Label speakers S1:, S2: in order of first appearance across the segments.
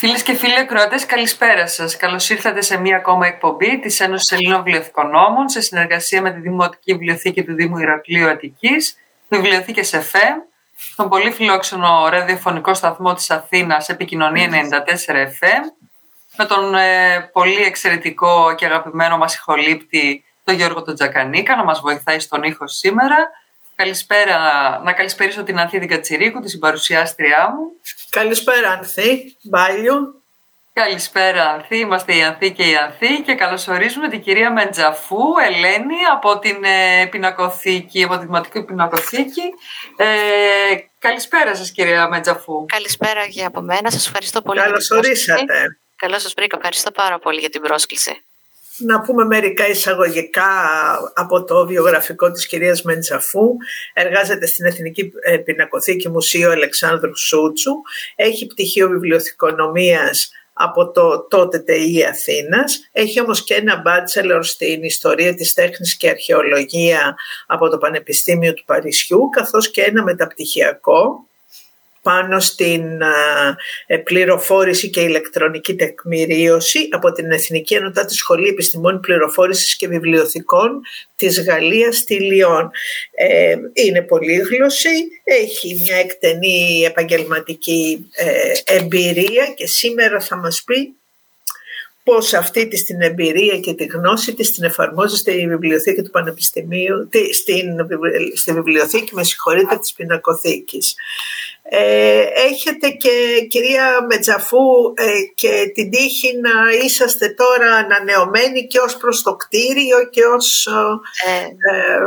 S1: Φίλες και φίλοι ακροατές, καλησπέρα σας. Καλώς ήρθατε σε μία ακόμα εκπομπή της Ένωσης Ελλήνων Βιβλιοθηκονόμων σε συνεργασία με τη Δημοτική Βιβλιοθήκη του Δήμου Ηρακλείου Αττικής, Βιβλιοθήκες FM, τον πολύ φιλόξενο ραδιοφωνικό σταθμό της Αθήνας, Επικοινωνία 94 FM, με τον ε, πολύ εξαιρετικό και αγαπημένο μας ηχολήπτη, τον Γιώργο τον Τζακανίκα, να μας βοηθάει στον ήχο σήμερα. Καλησπέρα, να καλησπέρισω την Ανθή Δικατσιρίκου, τη συμπαρουσιάστριά μου.
S2: Καλησπέρα Ανθή, Μπάλιου.
S1: Καλησπέρα Ανθή, είμαστε η Ανθή και η Ανθή και καλωσορίζουμε την κυρία Μεντζαφού Ελένη από την ε, πινακοθήκη, από τη Δημοτική Πινακοθήκη. Ε, καλησπέρα σας κυρία Μεντζαφού.
S3: Καλησπέρα για από μένα, σας ευχαριστώ πολύ.
S2: Καλώς ορίσατε.
S3: Καλώς σας βρήκα, ευχαριστώ πάρα πολύ για την πρόσκληση
S2: να πούμε μερικά εισαγωγικά από το βιογραφικό της κυρίας Μεντζαφού. Εργάζεται στην Εθνική ε, Πινακοθήκη Μουσείου Αλεξάνδρου Σούτσου. Έχει πτυχίο βιβλιοθηκονομίας από το τότε ΤΕΙ Αθήνας. Έχει όμως και ένα bachelor στην Ιστορία της Τέχνης και Αρχαιολογία από το Πανεπιστήμιο του Παρισιού, καθώς και ένα μεταπτυχιακό πάνω στην ε, πληροφόρηση και ηλεκτρονική τεκμηρίωση από την Εθνική Ενωτάτη Σχολή Επιστημών Πληροφόρησης και Βιβλιοθηκών της Γαλλίας στη Λιόν. Ε, είναι πολύγλωση, έχει μια εκτενή επαγγελματική ε, εμπειρία και σήμερα θα μας πει πώς αυτή τη την εμπειρία και τη γνώση της την εφαρμόζει στη βιβλιοθήκη του Πανεπιστημίου, στην, στη βιβλιοθήκη, με συγχωρείτε, της Πινακοθήκης. Ε, έχετε και κυρία Μετζαφού ε, και την τύχη να είσαστε τώρα ανανεωμένοι και ως προς το κτίριο και ως ε, ε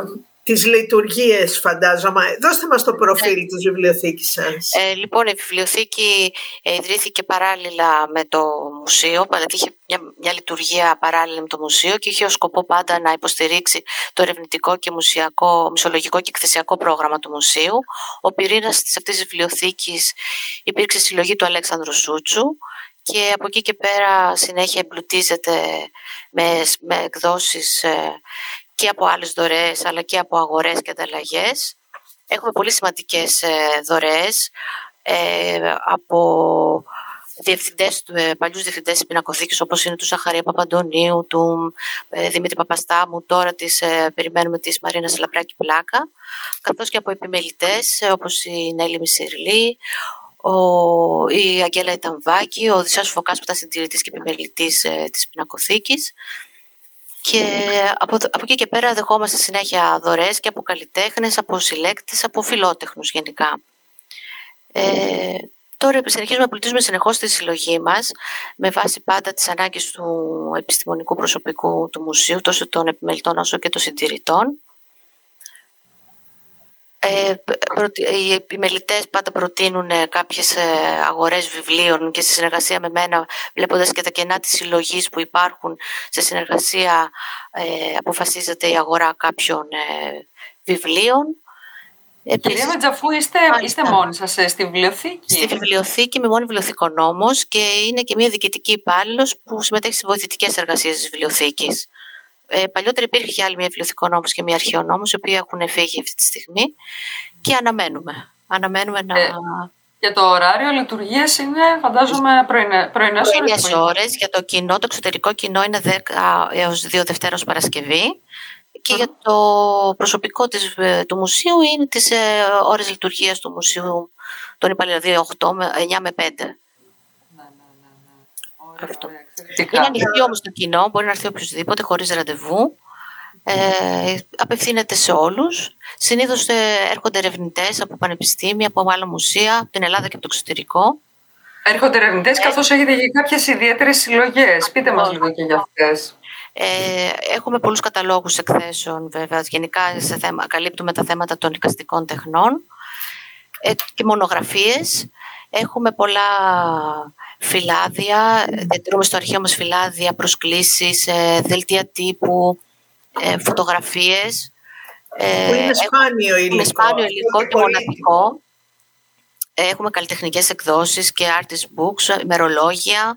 S2: τις λειτουργίες φαντάζομαι. Δώστε μας το προφίλ ναι. της βιβλιοθήκης σας.
S3: Ε, λοιπόν, η βιβλιοθήκη ιδρύθηκε παράλληλα με το μουσείο, δηλαδή είχε μια, μια λειτουργία παράλληλα με το μουσείο και είχε ως σκοπό πάντα να υποστηρίξει το ερευνητικό και μουσιακό, μισολογικό και εκθεσιακό πρόγραμμα του μουσείου. Ο πυρήνας της αυτής της βιβλιοθήκης υπήρξε συλλογή του Αλέξανδρου Σούτσου και από εκεί και πέρα συνέχεια εμπλουτίζεται με, με εκδόσεις ε, και από άλλες δωρεές αλλά και από αγορές και ανταλλαγές. Έχουμε πολύ σημαντικές ε, δωρεές ε, από διευθυντές, ε, παλιούς διευθυντές της πινακοθήκης όπως είναι του Σαχαρία Παπαντονίου, του Δημήτρη Παπαστάμου, τώρα της, περιμένουμε της Μαρίνας Λαπράκη Πλάκα, καθώς και από επιμελητές όπως η Νέλη Μισηρλή, ο, η Αγγέλα Ιταμβάκη, ο Δησάς Φωκάς που ήταν συντηρητής και επιμελητής ε, της πινακοθήκης. Και από, από εκεί και πέρα δεχόμαστε συνέχεια δωρεές και από καλλιτέχνες, από συλλέκτες, από φιλότεχνους γενικά. Ε, τώρα συνεχίζουμε να πλουτίζουμε συνεχώς τη συλλογή μας με βάση πάντα τις ανάγκες του επιστημονικού προσωπικού του μουσείου, τόσο των επιμελητών όσο και των συντηρητών. Ε, οι επιμελητές πάντα προτείνουν ε, κάποιες ε, αγορές βιβλίων και σε συνεργασία με μένα βλέποντας και τα κενά της συλλογής που υπάρχουν σε συνεργασία αποφασίζεται η αγορά κάποιων βιβλίων.
S1: Κυρία Ματζαφού, είστε, είστε μόνοι σας στη βιβλιοθήκη;
S3: Στη βιβλιοθήκη είμαι μόνη βιβλιοθηκονόμος και είναι και μια διοικητική υπάλληλος που συμμετέχει στις βοηθητικές εργασίες της βιβλιοθήκης. Ε, παλιότερα υπήρχε άλλη μια βιβλιοθηκονόμος και μια αρχαιονόμος, οι οποίοι έχουν φύγει αυτή τη στιγμή και αναμένουμε. Αναμένουμε να... Ε,
S1: και το ωράριο λειτουργίας είναι, φαντάζομαι, πρωινές
S3: ώρες. ώρες. Για το κοινό, το εξωτερικό κοινό είναι 10 έως 2 Δευτέρας Παρασκευή. Και για το προσωπικό της, ε, του μουσείου είναι τις ε, ώρες λειτουργίας του μουσείου τον υπαλλήλων 8 με 9 με 5. Αυτό. Είναι ανοιχτή όμως το κοινό, μπορεί να έρθει οποιοδήποτε χωρίς ραντεβού. Ε, απευθύνεται σε όλους. Συνήθως ε, έρχονται ερευνητές από πανεπιστήμια, από άλλα μουσεία, από την Ελλάδα και από το εξωτερικό.
S1: Έρχονται ερευνητές, ε, καθώς έχετε και κάποιες ιδιαίτερες συλλογές. Πείτε μας λίγο και για αυτές.
S3: Ε, έχουμε πολλούς καταλόγους εκθέσεων βέβαια, γενικά σε θέμα, καλύπτουμε τα θέματα των δικαστικών τεχνών ε, και μονογραφίες. Έχουμε πολλά φυλάδια, διατηρούμε στο αρχείο μας φυλάδια, προσκλήσεις, ε, δελτία τύπου, ε, φωτογραφίες.
S2: Ε, είναι σπάνιο υλικό.
S3: Είναι σπάνιο υλικό και μοναδικό. Έχουμε καλλιτεχνικές εκδόσεις και artist books, ημερολόγια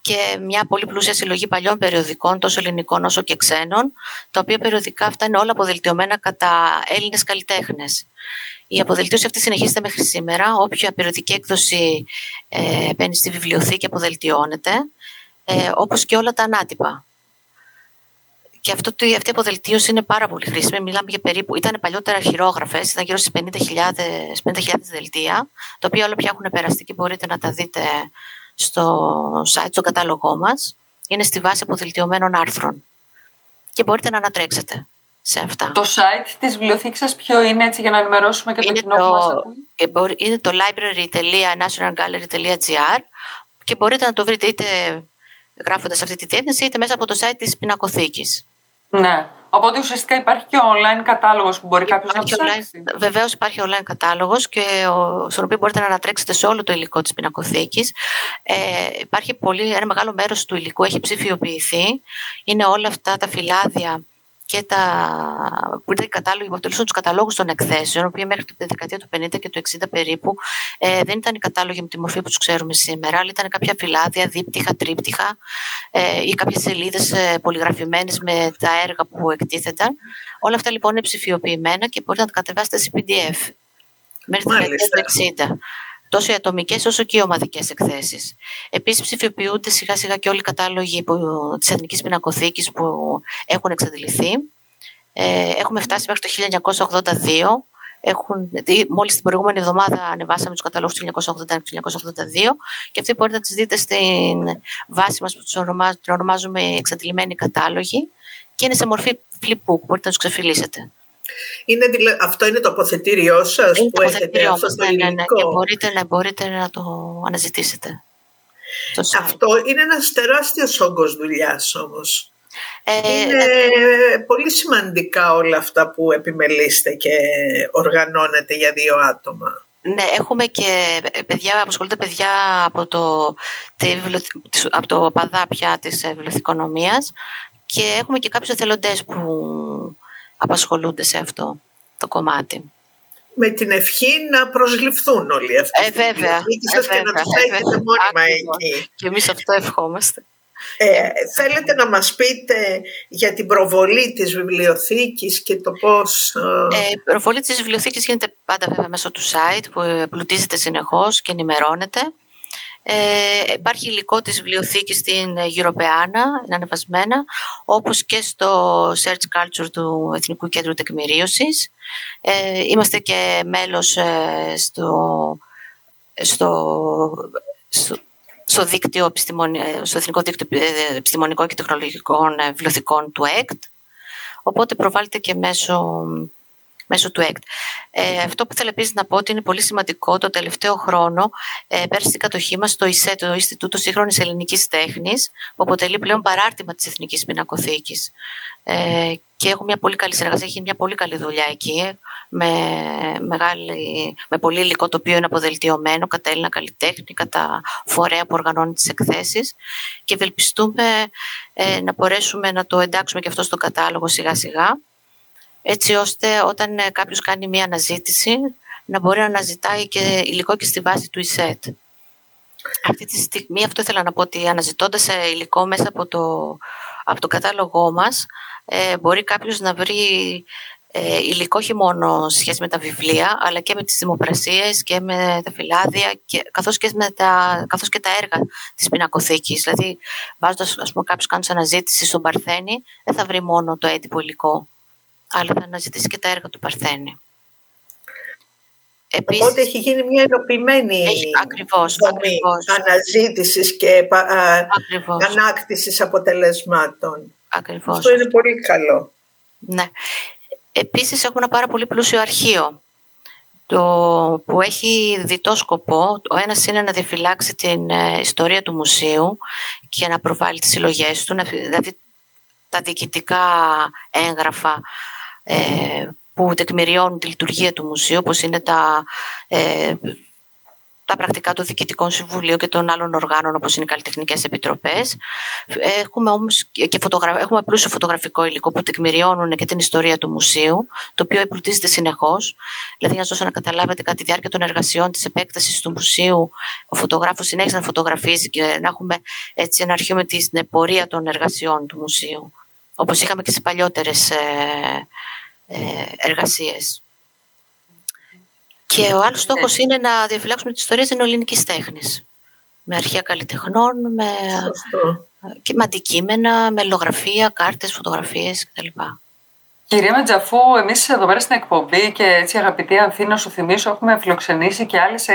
S3: και μια πολύ πλούσια συλλογή παλιών περιοδικών, τόσο ελληνικών όσο και ξένων, τα οποία περιοδικά αυτά είναι όλα αποδελτιωμένα κατά Έλληνες καλλιτέχνες. Η αποδελτίωση αυτή συνεχίζεται μέχρι σήμερα. Όποια περιοδική έκδοση ε, μπαίνει στη βιβλιοθήκη αποδελτιώνεται, ε, όπως και όλα τα ανάτυπα. Και αυτό, αυτή η αποδελτίωση είναι πάρα πολύ χρήσιμη. Μιλάμε για περίπου, ήταν παλιότερα χειρόγραφες, ήταν γύρω στι 50.000 50 δελτία, τα οποία όλα πια έχουν περαστεί και μπορείτε να τα δείτε στο site, στο κατάλογό μας. Είναι στη βάση αποδελτιωμένων άρθρων. Και μπορείτε να ανατρέξετε σε αυτά.
S1: Το site της βιβλιοθήκης σα ποιο είναι, έτσι για να ενημερώσουμε και το κοινό που μας
S3: ακούει; Είναι το library.nationalgallery.gr και μπορείτε να το βρείτε είτε γράφοντας αυτή τη διεύθυνση είτε μέσα από το site της πινακοθήκης.
S1: Ναι. Οπότε ουσιαστικά υπάρχει και online κατάλογος που μπορεί κάποιος να ψάξει.
S3: Βεβαίως υπάρχει online κατάλογος και στον οποίο μπορείτε να ανατρέξετε σε όλο το υλικό της πινακοθήκης. Ε, υπάρχει πολύ, ένα μεγάλο μέρος του υλικού έχει ψηφιοποιηθεί. Είναι όλα αυτά τα φυλάδια και τα, που ήταν οι κατάλογοι που αποτελούσαν τους καταλόγους των εκθέσεων, οι οποίοι μέχρι τη δεκαετία του 50 και του 60 περίπου ε, δεν ήταν οι κατάλογοι με τη μορφή που τους ξέρουμε σήμερα, αλλά ήταν κάποια φυλάδια, δίπτυχα, τρίπτυχα ε, ή κάποιες σελίδες ε, πολυγραφημένες με τα έργα που εκτίθενταν. Όλα αυτά λοιπόν είναι ψηφιοποιημένα και μπορείτε να τα κατεβάσετε σε PDF. Μέχρι τη δεκαετία του 60 τόσο οι ατομικές όσο και οι ομαδικές εκθέσεις. Επίσης, ψηφιοποιούνται σιγά σιγά και όλοι οι κατάλογοι της Εθνικής Πινακοθήκης που έχουν εξαντληθεί. Ε, έχουμε φτάσει μέχρι το 1982. Έχουν, μόλις την προηγούμενη εβδομάδα ανεβάσαμε τους καταλόγους του 1981 και του 1982 και αυτοί μπορείτε να τις δείτε στην βάση μας που τους ονομάζουμε, ονομάζουμε εξαντλημένοι κατάλογοι και είναι σε μορφή flipbook, μπορείτε να τους ξεφυλίσετε.
S2: Είναι, αυτό είναι το αποθετήριό σας που έχετε αυτό το ναι, ναι, ναι,
S3: και μπορείτε, ναι, μπορείτε να το αναζητήσετε.
S2: αυτό είναι ένας τεράστιος όγκος δουλειάς όμως. Ε, είναι ε, πολύ σημαντικά όλα αυτά που επιμελείστε και οργανώνετε για δύο άτομα.
S3: Ναι, έχουμε και παιδιά, απασχολούνται παιδιά από το, από το παδάπια της βιβλιοθηκονομίας και έχουμε και κάποιους εθελοντές που απασχολούνται σε αυτό το κομμάτι.
S2: Με την ευχή να προσληφθούν όλοι αυτοί.
S3: Ε, βέβαια.
S2: Ε, σας και να τους έχετε μόνιμα εκεί.
S3: Και εμείς αυτό ευχόμαστε.
S2: Ε, θέλετε να μας πείτε για την προβολή της βιβλιοθήκης και το πώς...
S3: Ε, η προβολή της βιβλιοθήκης γίνεται πάντα βέβαια μέσω του site που πλουτίζεται συνεχώς και ενημερώνεται. Ε, υπάρχει υλικό της βιβλιοθήκης στην Europeana, είναι ανεβασμένα, όπως και στο Search Culture του Εθνικού Κέντρου Τεκμηρίωσης. Ε, είμαστε και μέλος ε, στο, στο, στο, δίκτυο στο Εθνικό Δίκτυο Επιστημονικών και Τεχνολογικών Βιβλιοθηκών του ΕΚΤ. Οπότε προβάλλεται και μέσω μέσω του ΕΚΤ. Ε, αυτό που θέλω επίσης να πω ότι είναι πολύ σημαντικό το τελευταίο χρόνο ε, πέρασε στην κατοχή μας το ΙΣΕ, το Ινστιτούτο Σύγχρονης Ελληνικής Τέχνης, που αποτελεί πλέον παράρτημα της Εθνικής Πινακοθήκης. Ε, και έχω μια πολύ καλή συνεργασία, έχει μια πολύ καλή δουλειά εκεί, με, μεγάλη, με πολύ υλικό το οποίο είναι αποδελτιωμένο κατά Έλληνα καλλιτέχνη, κατά φορέα που οργανώνει τις εκθέσεις. Και ευελπιστούμε ε, να μπορέσουμε να το εντάξουμε και αυτό στο κατάλογο σιγά σιγά έτσι ώστε όταν ε, κάποιος κάνει μία αναζήτηση να μπορεί να αναζητάει και υλικό και στη βάση του ΙΣΕΤ. Αυτή τη στιγμή αυτό ήθελα να πω ότι αναζητώντας ε, υλικό μέσα από το, από το κατάλογό μας ε, μπορεί κάποιος να βρει ε, υλικό όχι μόνο σχέση με τα βιβλία αλλά και με τις δημοπρασίες και με τα φυλάδια και, καθώς, και με τα, καθώς και τα έργα της πινακοθήκης. Δηλαδή βάζοντας ας πούμε, κάποιος κάνει αναζήτηση στον Παρθένη δεν θα βρει μόνο το έντυπο υλικό αλλά θα αναζητήσει και τα έργα του Παρθένη.
S2: Επίσης, Οπότε έχει γίνει μια ενωπημένη
S3: ακριβώς, ακριβώς.
S2: αναζήτησης και ακριβώς. ανάκτησης αποτελεσμάτων.
S3: Ακριβώς.
S2: Αυτό είναι πολύ καλό.
S3: Ναι. Επίσης έχουμε ένα πάρα πολύ πλούσιο αρχείο το, που έχει διτό σκοπό. Ο ένας είναι να διαφυλάξει την ε, ιστορία του μουσείου και να προβάλλει τις συλλογές του, δηλαδή τα διοικητικά έγγραφα ε, που τεκμηριώνουν τη λειτουργία του μουσείου, όπως είναι τα, ε, τα πρακτικά του Διοικητικών Συμβουλίου και των άλλων οργάνων όπως είναι οι καλλιτεχνικές επιτροπές. Έχουμε όμως και φωτογρα... έχουμε πλούσιο φωτογραφικό υλικό που τεκμηριώνουν και την ιστορία του μουσείου, το οποίο εμπλουτίζεται συνεχώς. Δηλαδή, για να δώσω να καταλάβετε, κατά τη διάρκεια των εργασιών της επέκτασης του μουσείου, ο φωτογράφος συνέχισε να φωτογραφίζει και να έχουμε έτσι ένα αρχείο με την πορεία των εργασιών του μουσείου, όπως είχαμε και σε παλιότερες ε, ε, εργασίες. Και ο άλλος στόχος είναι να διαφυλάξουμε τις ιστορίες τη ελληνικής τέχνης. Με αρχαία καλλιτεχνών, με, και με αντικείμενα, με λογραφία, κάρτες, φωτογραφίες κτλ.
S1: Κυρία Μετζαφού, εμείς εδώ πέρα στην εκπομπή και έτσι αγαπητή Ανθήνα, σου θυμίσω, έχουμε φιλοξενήσει και άλλες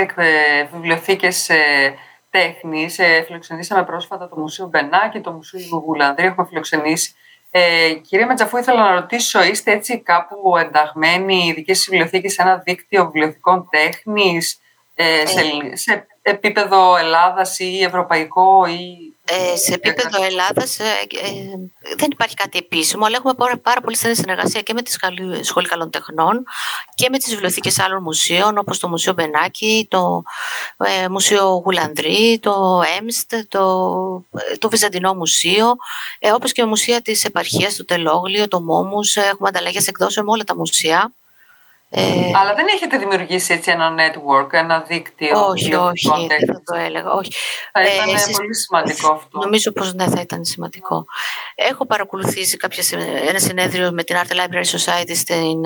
S1: βιβλιοθήκες ε, τέχνης. Ε, φιλοξενήσαμε πρόσφατα το Μουσείο Μπενάκη, το Μουσείο Γουγουλανδρή, έχουμε φιλοξενήσει ε, κυρία Μετζαφού, ήθελα να ρωτήσω, είστε έτσι κάπου ενταγμένοι η δική σας βιβλιοθήκη σε ένα δίκτυο βιβλιοθηκών τέχνης, ε, σε, ε. σε επίπεδο Ελλάδας ή ευρωπαϊκό ή
S3: ε, σε επίπεδο Ελλάδας ε, ε, δεν υπάρχει κάτι επίσημο, αλλά έχουμε πάρα, πάρα πολύ στενή συνεργασία και με τη Σχολή Καλών Τεχνών και με τις βιβλιοθήκες άλλων μουσείων, όπως το Μουσείο Μπενάκη, το ε, Μουσείο Γουλανδρή, το ΕΜΣΤ, το, το Βυζαντινό Μουσείο, ε, όπως και η Μουσεία της Επαρχίας, το Τελόγλιο, το Μόμους. Έχουμε ανταλλαγές εκδόσεων με όλα τα μουσεία.
S1: Ε, Αλλά δεν έχετε δημιουργήσει έτσι ένα network, ένα δίκτυο.
S3: Όχι, όχι, δεν θα το έλεγα. Όχι.
S1: Θα ήταν ε, πολύ σημαντικό αυτό.
S3: Νομίζω πως ναι, θα ήταν σημαντικό. Έχω παρακολουθήσει κάποια, ένα συνέδριο με την Art Library Society στην,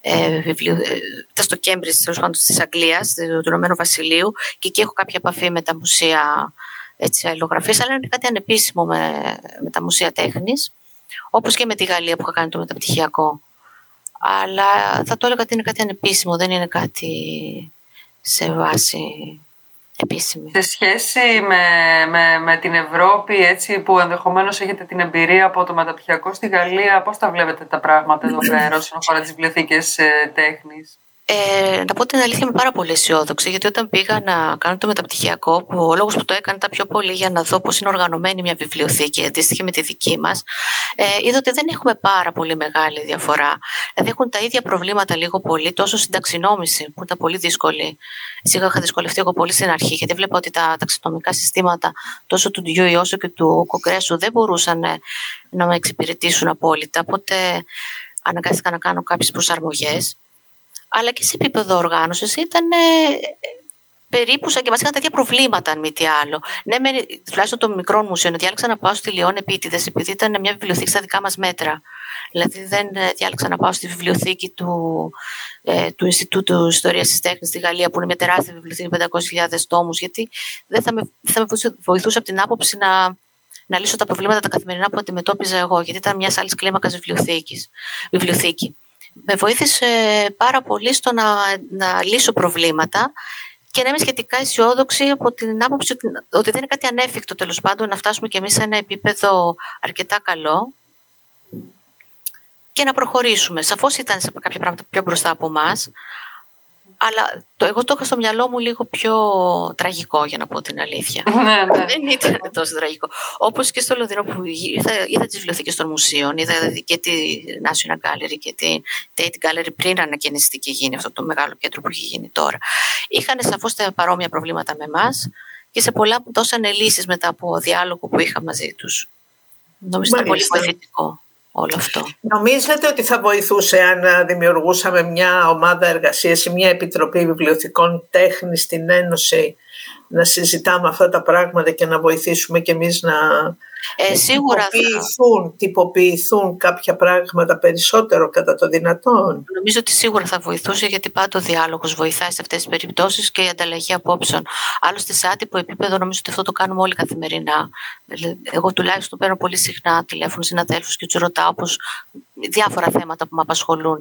S3: ε, βιβλιο, ε, στο Cambridge, τέλος πάντων της Αγγλίας, του Ηνωμένου Βασιλείου, και εκεί έχω κάποια επαφή με τα μουσεία έτσι, αλληλογραφίας, αλλά είναι κάτι ανεπίσημο με, με τα μουσεία τέχνης, όπως και με τη Γαλλία που είχα κάνει το μεταπτυχιακό αλλά θα το έλεγα ότι είναι κάτι ανεπίσημο, δεν είναι κάτι σε βάση επίσημη.
S1: Σε σχέση με, με, με την Ευρώπη, έτσι, που ενδεχομένως έχετε την εμπειρία από το μεταπτυχιακό στη Γαλλία, πώς τα βλέπετε τα πράγματα εδώ πέρα όσον αφορά τις βιβλιοθήκες ε, τέχνης;
S3: Ε, να πω την αλήθεια, είμαι πάρα πολύ αισιόδοξη, γιατί όταν πήγα να κάνω το μεταπτυχιακό, που ο λόγος που το έκανα ήταν πιο πολύ για να δω πώς είναι οργανωμένη μια βιβλιοθήκη, αντίστοιχη με τη δική μας, ε, είδα ότι δεν έχουμε πάρα πολύ μεγάλη διαφορά. Δηλαδή έχουν τα ίδια προβλήματα λίγο πολύ, τόσο στην ταξινόμηση, που ήταν πολύ δύσκολη. Σίγουρα είχα δυσκολευτεί εγώ πολύ στην αρχή, γιατί βλέπω ότι τα ταξινομικά συστήματα τόσο του Ντιούι όσο και του Κογκρέσου δεν μπορούσαν ε, να με εξυπηρετήσουν απόλυτα. Οπότε αναγκάστηκα να κάνω κάποιες προσαρμογές αλλά και σε επίπεδο οργάνωσης ήταν ε, περίπου σαν και μας είχαν τέτοια προβλήματα, αν μη τι άλλο. Ναι, με, τουλάχιστον το μικρό μουσείο, διάλεξα να πάω στη Λιόν επίτηδες, επειδή ήταν μια βιβλιοθήκη στα δικά μας μέτρα. Δηλαδή, δεν ε, διάλεξα να πάω στη βιβλιοθήκη του, ε, του Ινστιτούτου Ιστορίας της Τέχνης στη Γαλλία, που είναι μια τεράστια βιβλιοθήκη με 500.000 τόμους, γιατί δεν θα με, θα με βοηθούσε από την άποψη να, να λύσω τα προβλήματα τα καθημερινά που αντιμετώπιζα εγώ, γιατί ήταν μια άλλη κλίμακα βιβλιοθήκη με βοήθησε πάρα πολύ στο να, να λύσω προβλήματα και να είμαι σχετικά αισιόδοξη από την άποψη ότι δεν είναι κάτι ανέφικτο τέλος πάντων να φτάσουμε κι εμείς σε ένα επίπεδο αρκετά καλό και να προχωρήσουμε. Σαφώς ήταν σε κάποια πράγματα πιο μπροστά από εμάς, αλλά το, εγώ το είχα στο μυαλό μου λίγο πιο τραγικό, για να πω την αλήθεια.
S1: Ναι, ναι.
S3: Δεν ήταν τόσο τραγικό. Όπως και στο Λονδίνο που είδα, είδα τις βιβλιοθήκες των μουσείων, είδα δηλαδή και τη National Gallery και τη Tate Gallery πριν ανακαινιστεί και γίνει αυτό το μεγάλο κέντρο που έχει γίνει τώρα. Είχαν σαφώς τα παρόμοια προβλήματα με εμάς και σε πολλά που δώσανε λύσεις μετά από διάλογο που είχα μαζί τους. Νομίζω ήταν πολύ βοηθητικό όλο αυτό.
S2: Νομίζετε ότι θα βοηθούσε αν δημιουργούσαμε μια ομάδα εργασίας ή μια επιτροπή βιβλιοθηκών τέχνης στην Ένωση να συζητάμε αυτά τα πράγματα και να βοηθήσουμε και εμείς να
S3: ε, σίγουρα
S2: τυποποιηθούν, θα... τυποποιηθούν κάποια πράγματα περισσότερο κατά το δυνατόν.
S3: Νομίζω ότι σίγουρα θα βοηθούσε γιατί πάντα ο διάλογος βοηθάει σε αυτές τις περιπτώσεις και η ανταλλαγή απόψεων. Άλλωστε σε άτυπο επίπεδο νομίζω ότι αυτό το κάνουμε όλοι καθημερινά. Εγώ τουλάχιστον παίρνω πολύ συχνά τηλέφωνο συναδέλφους και τους ρωτάω όπως διάφορα θέματα που με απασχολούν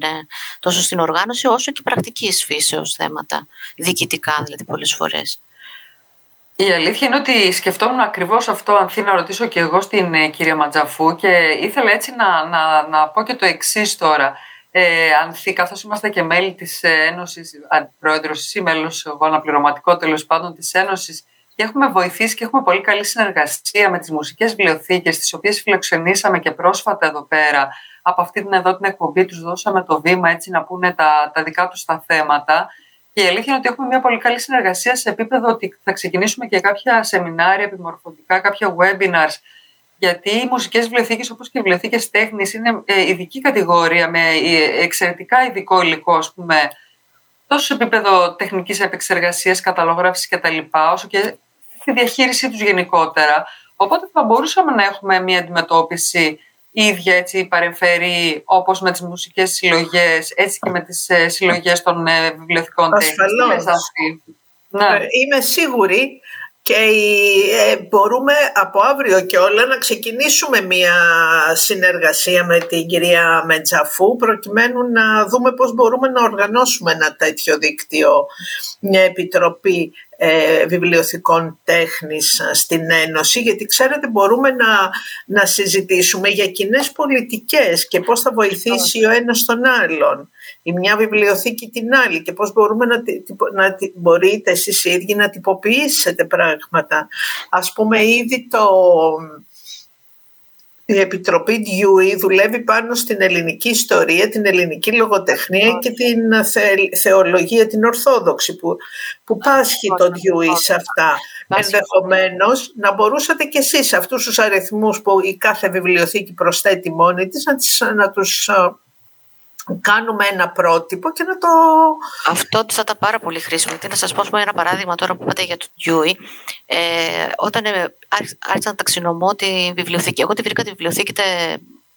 S3: τόσο στην οργάνωση όσο και πρακτική φύσεως θέματα, διοικητικά δηλαδή πολλές φορές.
S1: Η αλήθεια είναι ότι σκεφτόμουν ακριβώς αυτό, αν θέλω να ρωτήσω και εγώ στην ε, κυρία Ματζαφού και ήθελα έτσι να, να, να πω και το εξής τώρα. Ε, Ανθή, καθώς είμαστε και μέλη της ε, Ένωση, αντιπρόεδρο ή μέλος, εγώ αναπληρωματικό τέλος πάντων της Ένωσης, και έχουμε βοηθήσει και έχουμε πολύ καλή συνεργασία με τις μουσικές βιβλιοθήκες, τις οποίες φιλοξενήσαμε και πρόσφατα εδώ πέρα. Από αυτή την εδώ την εκπομπή τους δώσαμε το βήμα έτσι να πούνε τα, τα δικά τους τα θέματα. Και η αλήθεια είναι ότι έχουμε μια πολύ καλή συνεργασία σε επίπεδο ότι θα ξεκινήσουμε και κάποια σεμινάρια επιμορφωτικά, κάποια webinars. Γιατί οι μουσικές βιβλιοθήκες, όπως και οι βιβλιοθήκες τέχνης, είναι ε, ειδική κατηγορία με ε, εξαιρετικά ειδικό υλικό, ας πούμε, τόσο σε επίπεδο τεχνικής επεξεργασίας, καταλόγραψη κτλ., όσο και στη διαχείρισή τους γενικότερα. Οπότε θα μπορούσαμε να έχουμε μια αντιμετώπιση ίδια έτσι παρεμφερεί όπως με τις μουσικές συλλογές, έτσι και με τις ε, συλλογές των ε, βιβλιοθηκών
S2: Ασφαλώς. Ναι. Ε, είμαι σίγουρη και ε, μπορούμε από αύριο και όλα να ξεκινήσουμε μια συνεργασία με την κυρία Μετζαφού προκειμένου να δούμε πώς μπορούμε να οργανώσουμε ένα τέτοιο δίκτυο, μια επιτροπή ε, βιβλιοθηκών τέχνης στην Ένωση γιατί ξέρετε μπορούμε να, να συζητήσουμε για κοινέ πολιτικές και πώς θα βοηθήσει ο ένας τον άλλον η μια βιβλιοθήκη την άλλη και πώς μπορούμε να, να μπορείτε εσείς οι ίδιοι να τυποποιήσετε πράγματα. Ας πούμε ήδη το, η Επιτροπή Dewey δουλεύει πάνω στην ελληνική ιστορία, την ελληνική λογοτεχνία και την θεολογία, την Ορθόδοξη που, που πάσχει το Dewey σε αυτά. Ενδεχομένως να μπορούσατε κι εσείς αυτούς τους αριθμούς που η κάθε βιβλιοθήκη προσθέτει μόνη της να, τις, να τους κάνουμε ένα πρότυπο και να το...
S3: Αυτό θα ήταν πάρα πολύ χρήσιμο. Τι να σας πω ένα παράδειγμα τώρα που είπατε για το Dewey. Ε, όταν ε, άρχισα να ταξινομώ τη βιβλιοθήκη, εγώ τη βρήκα τη βιβλιοθήκη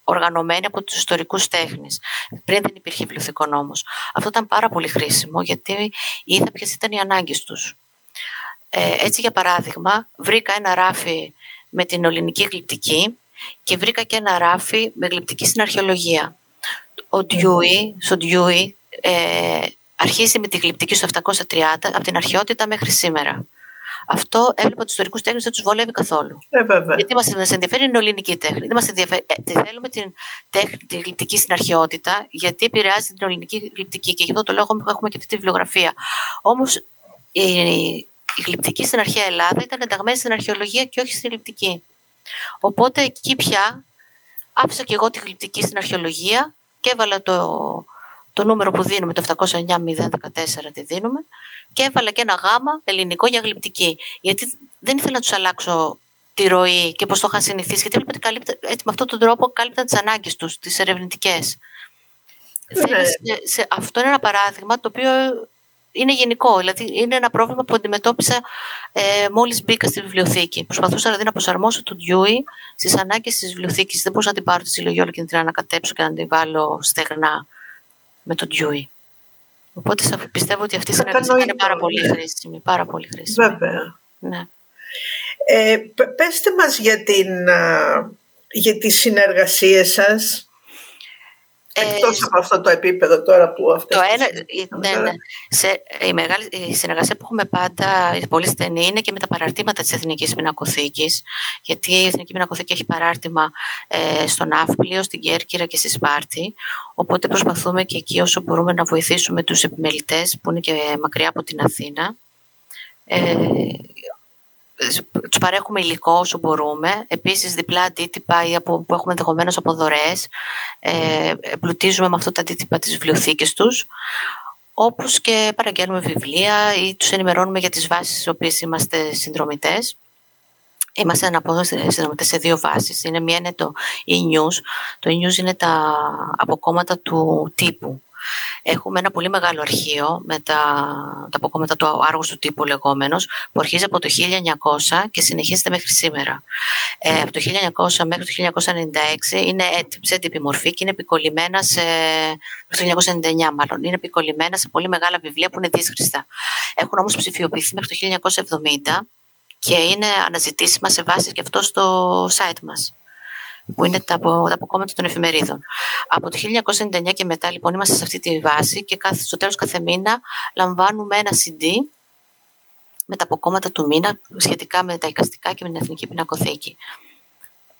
S3: οργανωμένη από τους ιστορικούς τέχνης. Πριν δεν υπήρχε βιβλιοθηκό νόμος. Αυτό ήταν πάρα πολύ χρήσιμο γιατί είδα ποιες ήταν οι ανάγκες τους. Ε, έτσι για παράδειγμα βρήκα ένα ράφι με την ελληνική γλυπτική και βρήκα και ένα ράφι με γλυπτική στην αρχαιολογία ο Dewey, στο Dewey ε, αρχίζει με τη γλυπτική στο 730 από την αρχαιότητα μέχρι σήμερα. Αυτό έβλεπα του ιστορικού τέχνες δεν τους βολεύει καθόλου.
S2: Ε,
S3: Γιατί μας ενδιαφέρει είναι η ελληνική τέχνη. Δεν μας ενδιαφέρει. Ε, θέλουμε την, τέχνη, τη γλυπτική στην αρχαιότητα, γιατί επηρεάζει την ελληνική γλυπτική και γι' αυτό το λόγο έχουμε και αυτή τη βιβλιογραφία. Όμως η, η γλυπτική στην αρχαία Ελλάδα ήταν ενταγμένη στην αρχαιολογία και όχι στην γλυπτική. Οπότε εκεί πια άφησα και εγώ τη γλυπτική στην αρχαιολογία και έβαλα το, το νούμερο που δίνουμε, το 709-014 τη δίνουμε, και έβαλα και ένα γάμα ελληνικό για γλυπτική. Γιατί δεν ήθελα να τους αλλάξω τη ροή και πώς το είχαν συνηθίσει, γιατί έβλεπα ότι έτσι, με αυτόν τον τρόπο κάλυπταν τις ανάγκες τους, τις ερευνητικές. Ναι. αυτό είναι ένα παράδειγμα το οποίο είναι γενικό. Δηλαδή, είναι ένα πρόβλημα που αντιμετώπισα ε, μόλις μπήκα στη βιβλιοθήκη. Προσπαθούσα δηλαδή να προσαρμόσω το Dewey στις ανάγκες της βιβλιοθήκης. Δεν μπορούσα να την πάρω τη συλλογή όλη και να την ανακατέψω και να την βάλω στεγνά με το Dewey. Οπότε πιστεύω ότι αυτή η συνεργασία είναι πάρα πολύ χρήσιμη. Πάρα πολύ χρήσιμη.
S2: Βέβαια.
S3: Ναι.
S2: Ε, πέστε μας για, την, για τις συνεργασίες σας Εκτός από αυτό το επίπεδο τώρα που αυτό.
S3: Το ένα, ναι, ναι. Σε, η, μεγάλη, η συνεργασία που έχουμε πάντα, η πολύ στενή, είναι και με τα παραρτήματα της Εθνικής Πινακοθήκης, γιατί η Εθνική Πινακοθήκη έχει παράρτημα ε, στον Αύπλιο, στην Κέρκυρα και στη Σπάρτη, οπότε προσπαθούμε και εκεί όσο μπορούμε να βοηθήσουμε τους επιμελητές που είναι και μακριά από την Αθήνα. Ε, του παρέχουμε υλικό όσο μπορούμε. Επίσης διπλά αντίτυπα ή από, που έχουμε ενδεχομένως από δωρεές. Ε, εμπλουτίζουμε με αυτά τα αντίτυπα τις βιβλιοθήκες τους. Όπως και παραγγέλνουμε βιβλία ή τους ενημερώνουμε για τις βάσεις στις οποίες είμαστε συνδρομητές. Είμαστε να πω συνδρομητές σε δύο βάσεις. Είναι μία είναι το e-news. Το e-news είναι τα αποκόμματα του τύπου. Έχουμε ένα πολύ μεγάλο αρχείο με τα, τα αποκόμματα του άργου του τύπου λεγόμενος που αρχίζει από το 1900 και συνεχίζεται μέχρι σήμερα. Ε, από το 1900 μέχρι το 1996 είναι σε έντυπη μορφή και είναι επικολλημένα σε... το 1999 μάλλον. Είναι επικολλημένα σε πολύ μεγάλα βιβλία που είναι δύσχριστα. Έχουν όμως ψηφιοποιηθεί μέχρι το 1970 και είναι αναζητήσιμα σε βάση και αυτό στο site μας που είναι τα, τα αποκόμματα των εφημερίδων. Από το 1999 και μετά λοιπόν είμαστε σε αυτή τη βάση και κάθε, στο τέλος κάθε μήνα λαμβάνουμε ένα CD με τα αποκόμματα του μήνα σχετικά με τα εικαστικά και με την Εθνική Πινακοθήκη.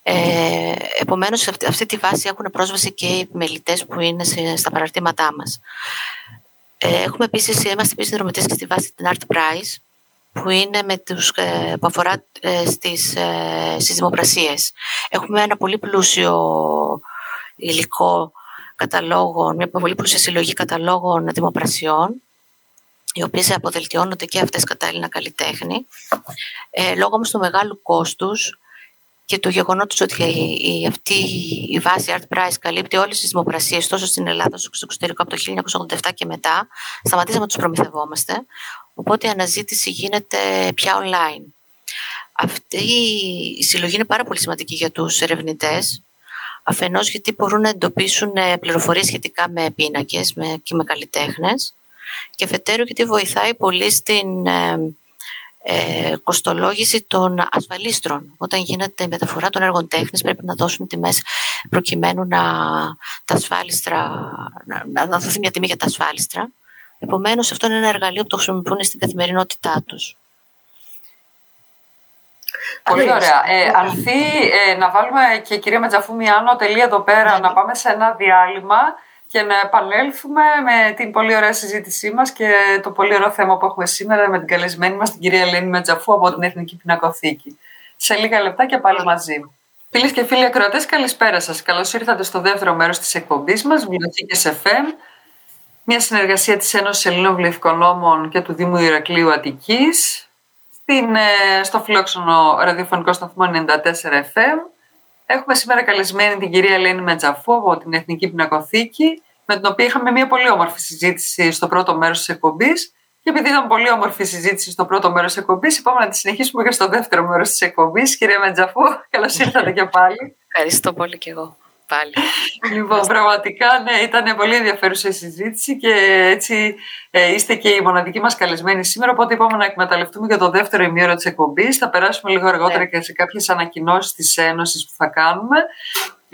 S3: Ε, επομένως, σε αυτή, αυτή τη βάση έχουν πρόσβαση και οι επιμελητές που είναι σε, στα παραρτήματά μας. Ε, έχουμε επίσης, είμαστε επίσης δρομητές και στη βάση την Art Prize, που είναι με τους, ε, που αφορά ε, στις, ε, στις δημοπρασίες. Έχουμε ένα πολύ πλούσιο υλικό καταλόγων, μια πολύ πλούσια συλλογή καταλόγων δημοπρασιών οι οποίες αποδελτιώνονται και αυτές κατά Έλληνα καλλιτέχνη. Ε, λόγω όμως του μεγάλου κόστους και το γεγονότος ότι η, αυτή η βάση Art Price καλύπτει όλες τις δημοπρασίες τόσο στην Ελλάδα όσο και στο εξωτερικό από το 1987 και μετά, σταματήσαμε να τους προμηθευόμαστε, οπότε η αναζήτηση γίνεται πια online. Αυτή η συλλογή είναι πάρα πολύ σημαντική για τους ερευνητές, αφενός γιατί μπορούν να εντοπίσουν πληροφορίες σχετικά με πίνακες και με καλλιτέχνες και αφετέρου γιατί βοηθάει πολύ στην ε, ε, κοστολόγηση των ασφαλίστρων. Όταν γίνεται η μεταφορά των έργων τέχνης πρέπει να δώσουν τιμές προκειμένου να, τα ασφάλιστρα, να, να δοθεί μια τιμή για τα ασφάλιστρα. Επομένως αυτό είναι ένα εργαλείο που το χρησιμοποιούν στην καθημερινότητά τους.
S1: Πολύ ωραία. Ε, Ανθή, ε, να βάλουμε και κυρία Μετζαφού μια άνω τελεία εδώ πέρα, ναι. να πάμε σε ένα διάλειμμα και να επανέλθουμε με την πολύ ωραία συζήτησή μας και το πολύ ωραίο θέμα που έχουμε σήμερα με την καλεσμένη μας την κυρία Ελένη Μετζαφού από την Εθνική Πινακοθήκη. Σε λίγα λεπτά και πάλι μαζί. Φίλες και φίλοι ακροατές, καλησπέρα σας. Καλώς ήρθατε στο δεύτερο μέρος της εκπομπής μας, Βιβλιοθήκες FM, μια συνεργασία της Ένωσης Ελλήνων Βιβλιοθηκονόμων και του Δήμου Ηρακλείου Αττικής, ε, στο φιλόξενο ραδιοφωνικό σταθμό 94 FM Έχουμε σήμερα καλεσμένη την κυρία Ελένη Μετζαφού από την Εθνική Πινακοθήκη, με την οποία είχαμε μια πολύ όμορφη συζήτηση στο πρώτο μέρος της εκπομπής. Και επειδή ήταν πολύ όμορφη συζήτηση στο πρώτο μέρος της εκπομπής, είπαμε να τη συνεχίσουμε και στο δεύτερο μέρος της εκπομπής. Κυρία Μετζαφού, καλώς ήρθατε και πάλι.
S3: Ευχαριστώ πολύ και εγώ πάλι.
S1: Λοιπόν, πραγματικά ναι, ήταν πολύ ενδιαφέρουσα η συζήτηση και έτσι ε, είστε και η μοναδική μας καλεσμένη σήμερα. Οπότε είπαμε να εκμεταλλευτούμε για το δεύτερο ημίωρο της εκπομπής. Θα περάσουμε λίγο αργότερα ναι. και σε κάποιες ανακοινώσεις της Ένωσης που θα κάνουμε.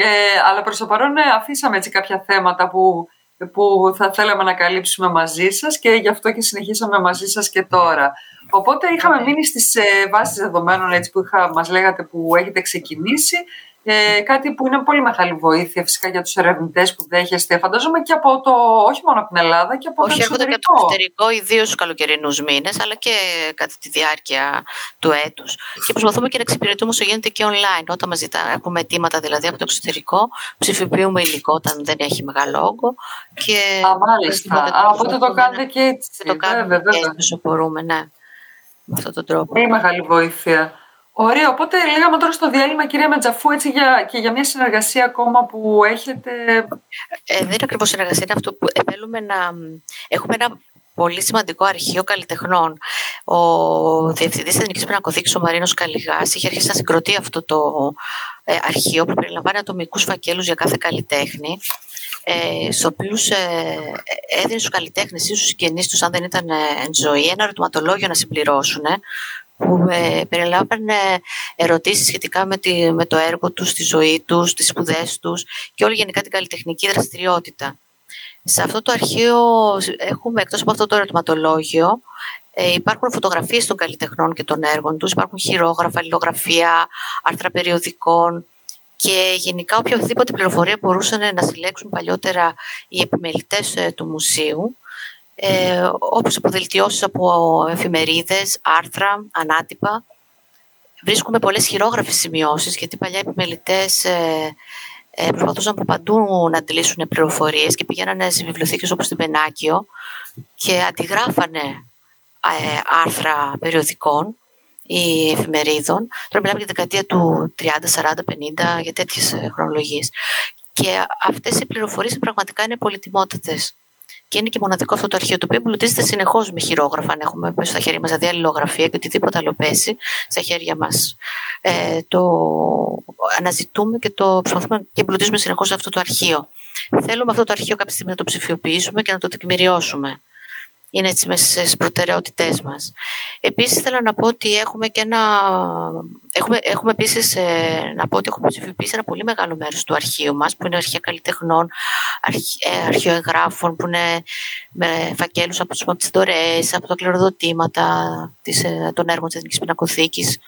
S1: Ε, αλλά προς το παρόν ναι, αφήσαμε έτσι κάποια θέματα που, που θα θέλαμε να καλύψουμε μαζί σας και γι' αυτό και συνεχίσαμε μαζί σας και τώρα. Οπότε είχαμε μείνει στις ε, βάσεις δεδομένων έτσι, που είχα, μας λέγατε που έχετε ξεκινήσει ε, κάτι που είναι πολύ μεγάλη βοήθεια φυσικά για τους ερευνητές που δέχεστε. Φαντάζομαι και από το, όχι μόνο από την Ελλάδα και από
S3: όχι,
S1: το εξωτερικό.
S3: Όχι, και από το εξωτερικό, ιδίως στους καλοκαιρινούς μήνες, αλλά και κατά τη διάρκεια του έτους. Και προσπαθούμε και να εξυπηρετούμε όσο γίνεται και online. Όταν μας ζητά, έχουμε αιτήματα δηλαδή από το εξωτερικό, ψηφιοποιούμε υλικό όταν δεν έχει μεγάλο όγκο. Και
S1: Α, μάλιστα. Α, οπότε το κάνετε και έτσι.
S3: Το κάνουμε και έτσι όσο μπορούμε, ναι. Με αυτόν τον τρόπο.
S1: Πολύ μεγάλη βοήθεια. Ωραία, οπότε λέγαμε τώρα στο διάλειμμα, κυρία Μετζαφού, έτσι για, και για μια συνεργασία ακόμα που έχετε.
S3: Ε, δεν είναι ακριβώς συνεργασία, είναι αυτό που θέλουμε να. Έχουμε ένα πολύ σημαντικό αρχείο καλλιτεχνών. Ο Διευθυντής της Εθνικής Πινακοθήκη, ο Μαρίνος Καλιγά, είχε αρχίσει να συγκροτεί αυτό το ε, αρχείο που περιλαμβάνει ατομικούς φακέλους για κάθε καλλιτέχνη. Ε, στους οποίους ε, έδινε στους καλλιτέχνες ή στους συγγενείς τους, αν δεν ήταν ε, εν ζωή, ένα ερωτηματολόγιο να συμπληρώσουν, που ε, περιλάμβανε ερωτήσεις σχετικά με, τη, με το έργο τους, τη ζωή τους, τις σπουδές τους και όλη γενικά την καλλιτεχνική δραστηριότητα. Σε αυτό το αρχείο έχουμε, εκτός από αυτό το ερωτηματολόγιο, ε, υπάρχουν φωτογραφίες των καλλιτεχνών και των έργων τους, υπάρχουν χειρόγραφα, λιλογραφία, άρθρα περιοδικών και γενικά οποιαδήποτε πληροφορία μπορούσαν να συλλέξουν παλιότερα οι επιμελητές ε, του μουσείου ε, όπως αποδελτιώσεις από εφημερίδες, άρθρα, ανάτυπα. Βρίσκουμε πολλές χειρόγραφες σημειώσεις, γιατί παλιά οι επιμελητές ε, ε, προσπαθούσαν από παντού να αντιλήσουν πληροφορίες και πηγαίνανε σε βιβλιοθήκες όπως την Πενάκιο και αντιγράφανε ε, άρθρα περιοδικών ή εφημερίδων. Τώρα μιλάμε για την δεκαετία του 30, 40, 50, για τέτοιες ε, χρονολογίες. Και αυτές οι πληροφορίες πραγματικά είναι πολυτιμότατες. Και είναι και μοναδικό αυτό το αρχείο το οποίο εμπλουτίζεται συνεχώς με χειρόγραφα. Αν έχουμε στα χέρια μας δηλαδή αλληλογραφία και οτιδήποτε άλλο πέσει στα χέρια μας. Ε, το αναζητούμε και το προσπαθούμε και εμπλουτίζουμε συνεχώς αυτό το αρχείο. Θέλουμε αυτό το αρχείο κάποια στιγμή να το ψηφιοποιήσουμε και να το τεκμηριώσουμε είναι έτσι μέσα στις προτεραιότητές μας. Επίσης θέλω να πω ότι έχουμε και ένα... Έχουμε, έχουμε επίσης ε, να πω ότι έχουμε ψηφιοποιήσει ένα πολύ μεγάλο μέρος του αρχείου μας που είναι αρχεία καλλιτεχνών, ε, αρχείο εγγράφων που είναι με φακέλους από τις δωρεές, από τα κληροδοτήματα της, ε, των έργων της Εθνικής Πινακοθήκης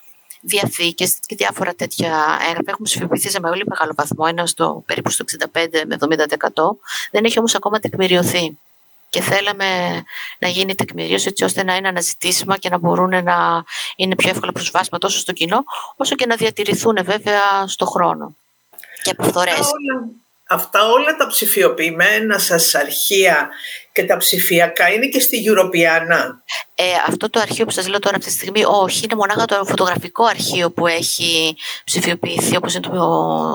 S3: διαθήκες και διάφορα τέτοια έγγραφα έχουν ψηφιοποιηθεί σε πολύ μεγάλο βαθμό, είναι στο περίπου στο 65 με 70%. Δεν έχει όμως ακόμα τεκμηριωθεί και θέλαμε να γίνει τεκμηρίωση έτσι ώστε να είναι αναζητήσιμα και να μπορούν να είναι πιο εύκολα προσβάσιμα τόσο στο κοινό όσο και να διατηρηθούν βέβαια στο χρόνο και από φθορές.
S2: αυτά όλα τα ψηφιοποιημένα σας αρχεία και τα ψηφιακά είναι και στη Europeana;
S3: Ε, αυτό το αρχείο που σας λέω τώρα αυτή τη στιγμή, όχι, είναι μονάχα το φωτογραφικό αρχείο που έχει ψηφιοποιηθεί, όπως είναι το,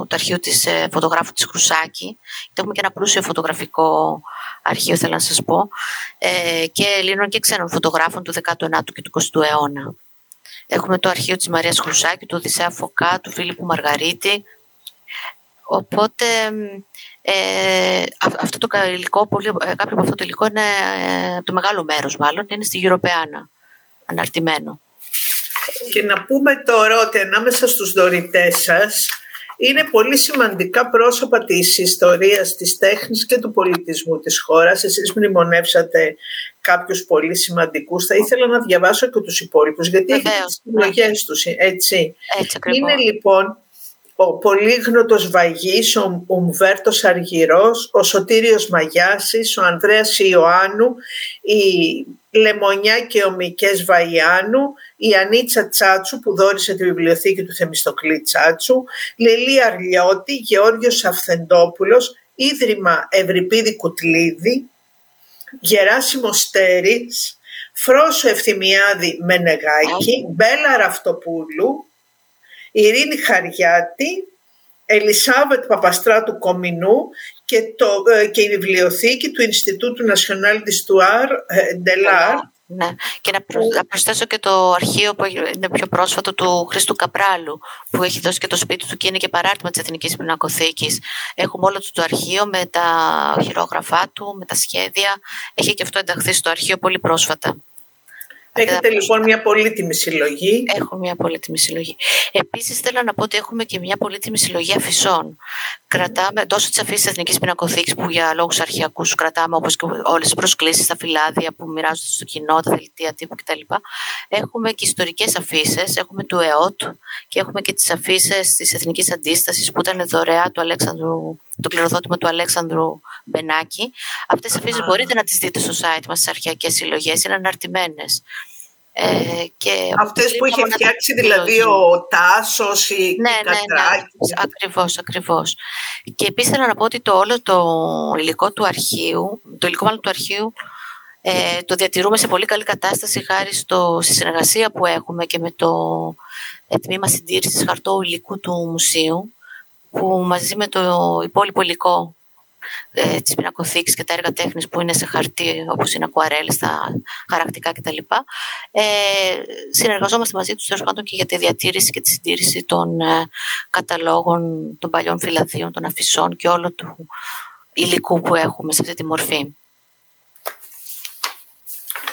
S3: το αρχείο της ε, φωτογράφου της Χρουσάκη. Και έχουμε και ένα πλούσιο φωτογραφικό αρχείο, θέλω να σας πω, ε, και Ελλήνων και ξένων φωτογράφων του 19ου και του 20ου αιώνα. Έχουμε το αρχείο της Μαρίας Χρουσάκη, του Οδυσσέα Φωκά, του Φίλιππου Μαργαρίτη. Οπότε ε, αυτό το υλικό, πολύ, ε, κάποιο από αυτό το υλικό είναι ε, το μεγάλο μέρος μάλλον, είναι στη Europeana, αναρτημένο.
S2: Και να πούμε τώρα ότι ανάμεσα στους δωρητές σας είναι πολύ σημαντικά πρόσωπα της ιστορίας, της τέχνης και του πολιτισμού της χώρας. Εσείς μνημονεύσατε κάποιους πολύ σημαντικούς. Θα ήθελα να διαβάσω και τους υπόλοιπους, γιατί έχετε τις συλλογές τους, έτσι.
S3: έτσι
S2: είναι λοιπόν ο πολύγνωτος Βαγής, ο Ουμβέρτος Αργυρός, ο Σωτήριος Μαγιάσης, ο Ανδρέας Ιωάννου, η Λεμονιά και ο Μικές Βαϊάνου, η Ανίτσα Τσάτσου που δόρισε τη βιβλιοθήκη του Θεμιστοκλή Τσάτσου, Λελή Αρλιώτη, Γεώργιος Αυθεντόπουλος, Ίδρυμα Ευρυπίδη Κουτλίδη, Γεράσιμος Στέρης, Φρόσο Ευθυμιάδη Μενεγάκη, Μπέλα Ραφτοπούλου, Ειρήνη Χαριάτη, Ελισάβετ Παπαστράτου Κομινού και, το, ε, και η βιβλιοθήκη του Ινστιτούτου National d'Histoire de l'Art.
S3: Ναι. Και να, προσθέσω και το αρχείο που είναι πιο πρόσφατο του Χρήστου Καπράλου, που έχει δώσει και το σπίτι του και είναι και παράρτημα της Εθνικής Πινακοθήκης. Έχουμε όλο το αρχείο με τα χειρόγραφά του, με τα σχέδια. Έχει και αυτό ενταχθεί στο αρχείο πολύ πρόσφατα.
S2: Έχετε λοιπόν μια πολύτιμη συλλογή.
S3: Έχουμε μια πολύτιμη συλλογή. Επίσης, θέλω να πω ότι έχουμε και μια πολύτιμη συλλογή αφισών. Κρατάμε τόσο τι αφήσει της Εθνικής Πινακοθήκη που για λόγους αρχιακούς κρατάμε, όπως και όλες τις προσκλήσεις στα φυλάδια που μοιράζονται στο κοινό, τα δελτία τύπου κτλ. Έχουμε και ιστορικές αφήσεις. Έχουμε του ΕΟΤ και έχουμε και τις αφήσεις της Εθνικής Αντίστασης που ήταν δωρεά του Αλέξανδρου το κληροδότημα του Αλέξανδρου Μπενάκη. Αυτές τις αφήσεις μπορείτε να τις δείτε στο site μας στι αρχαϊκέ συλλογές, είναι αναρτημένες.
S2: Ε, και Αυτές που είχε φτιάξει δηλαδή ο Τάσος, η
S3: ναι, ναι, ναι, ακριβώς, ακριβώς. Και επίσης θέλω να πω ότι το όλο το υλικό του αρχείου, το υλικό μάλλον του αρχείου, ε, το διατηρούμε σε πολύ καλή κατάσταση χάρη στο, στη συνεργασία που έχουμε και με το ε, τμήμα συντήρησης χαρτού υλικού του μουσείου, που μαζί με το υπόλοιπο υλικό ε, της πινακοθήκης και τα έργα τέχνης που είναι σε χαρτί όπως είναι ακουαρέλες, τα χαρακτικά κτλ. Ε, συνεργαζόμαστε μαζί τους τέλος πάντων και για τη διατήρηση και τη συντήρηση των ε, καταλόγων των παλιών φυλαδίων, των αφισών και όλο του υλικού που έχουμε σε αυτή τη μορφή.